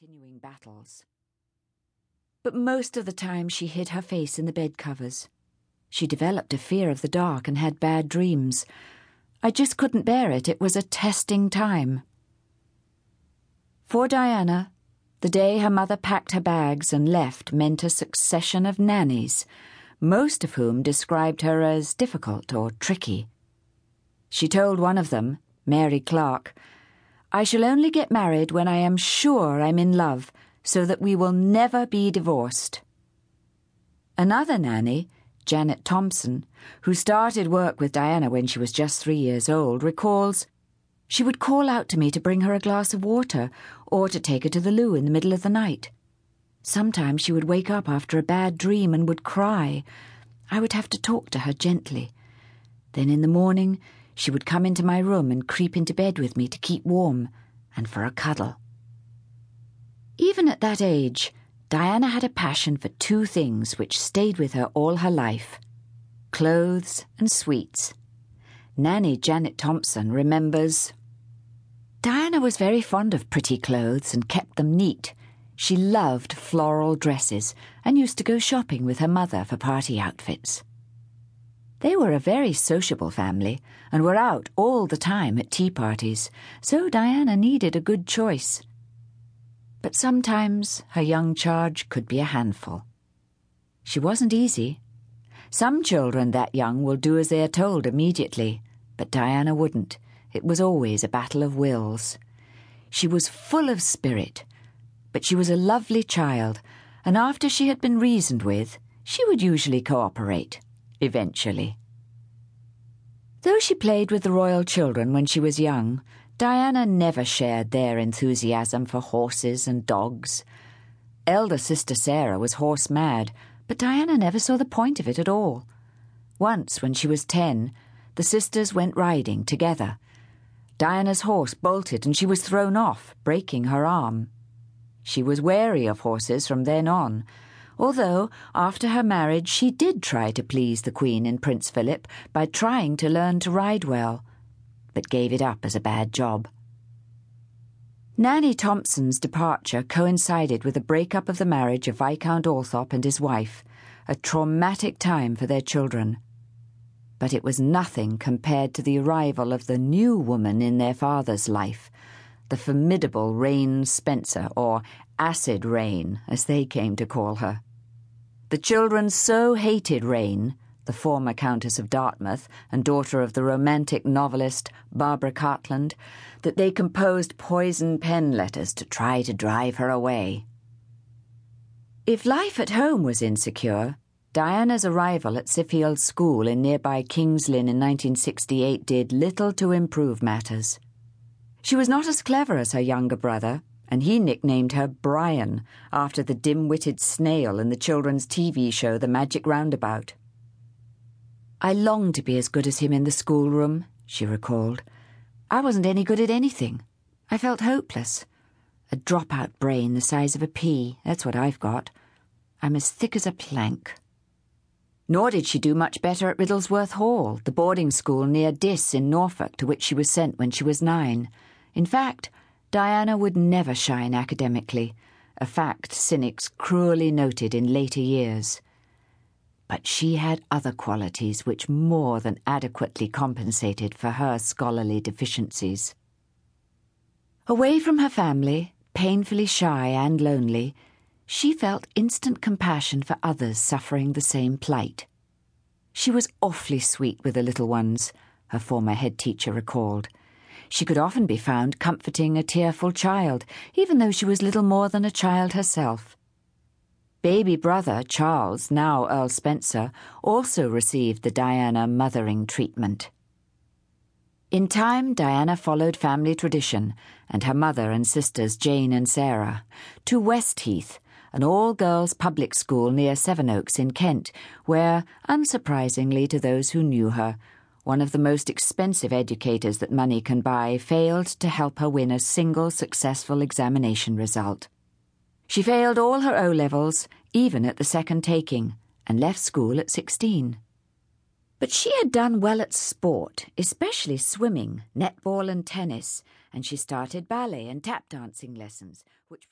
continuing battles. But most of the time she hid her face in the bed covers. She developed a fear of the dark and had bad dreams. I just couldn't bear it. It was a testing time. For Diana, the day her mother packed her bags and left meant a succession of nannies, most of whom described her as difficult or tricky. She told one of them, Mary Clarke, I shall only get married when I am sure I'm in love, so that we will never be divorced. Another nanny, Janet Thompson, who started work with Diana when she was just three years old, recalls she would call out to me to bring her a glass of water or to take her to the loo in the middle of the night. Sometimes she would wake up after a bad dream and would cry. I would have to talk to her gently. Then in the morning, she would come into my room and creep into bed with me to keep warm and for a cuddle. Even at that age, Diana had a passion for two things which stayed with her all her life clothes and sweets. Nanny Janet Thompson remembers Diana was very fond of pretty clothes and kept them neat. She loved floral dresses and used to go shopping with her mother for party outfits. They were a very sociable family and were out all the time at tea parties, so Diana needed a good choice. But sometimes her young charge could be a handful. She wasn't easy. Some children that young will do as they are told immediately, but Diana wouldn't. It was always a battle of wills. She was full of spirit, but she was a lovely child, and after she had been reasoned with, she would usually cooperate eventually. Though she played with the royal children when she was young, Diana never shared their enthusiasm for horses and dogs. Elder sister Sarah was horse mad, but Diana never saw the point of it at all. Once, when she was ten, the sisters went riding together. Diana's horse bolted and she was thrown off, breaking her arm. She was wary of horses from then on although after her marriage she did try to please the Queen and Prince Philip by trying to learn to ride well, but gave it up as a bad job. Nanny Thompson's departure coincided with the breakup of the marriage of Viscount Althorp and his wife, a traumatic time for their children. But it was nothing compared to the arrival of the new woman in their father's life, the formidable Raine Spencer, or Acid Rain, as they came to call her. The children so hated Raine, the former Countess of Dartmouth and daughter of the romantic novelist Barbara Cartland, that they composed poison pen letters to try to drive her away. If life at home was insecure, Diana's arrival at Silfield School in nearby Kings Lynn in 1968 did little to improve matters. She was not as clever as her younger brother, and he nicknamed her Brian after the dim witted snail in the children's TV show The Magic Roundabout. I longed to be as good as him in the schoolroom, she recalled. I wasn't any good at anything. I felt hopeless. A drop-out brain the size of a pea, that's what I've got. I'm as thick as a plank. Nor did she do much better at Riddlesworth Hall, the boarding school near Diss in Norfolk to which she was sent when she was nine. In fact, Diana would never shine academically, a fact cynics cruelly noted in later years. But she had other qualities which more than adequately compensated for her scholarly deficiencies. Away from her family, painfully shy and lonely, she felt instant compassion for others suffering the same plight. She was awfully sweet with the little ones, her former head teacher recalled she could often be found comforting a tearful child, even though she was little more than a child herself. Baby brother Charles, now Earl Spencer, also received the Diana mothering treatment. In time, Diana followed family tradition and her mother and sisters, Jane and Sarah, to Westheath, an all girls public school near Sevenoaks in Kent, where, unsurprisingly to those who knew her, one of the most expensive educators that money can buy, failed to help her win a single successful examination result. She failed all her O levels, even at the second taking, and left school at 16. But she had done well at sport, especially swimming, netball, and tennis, and she started ballet and tap dancing lessons, which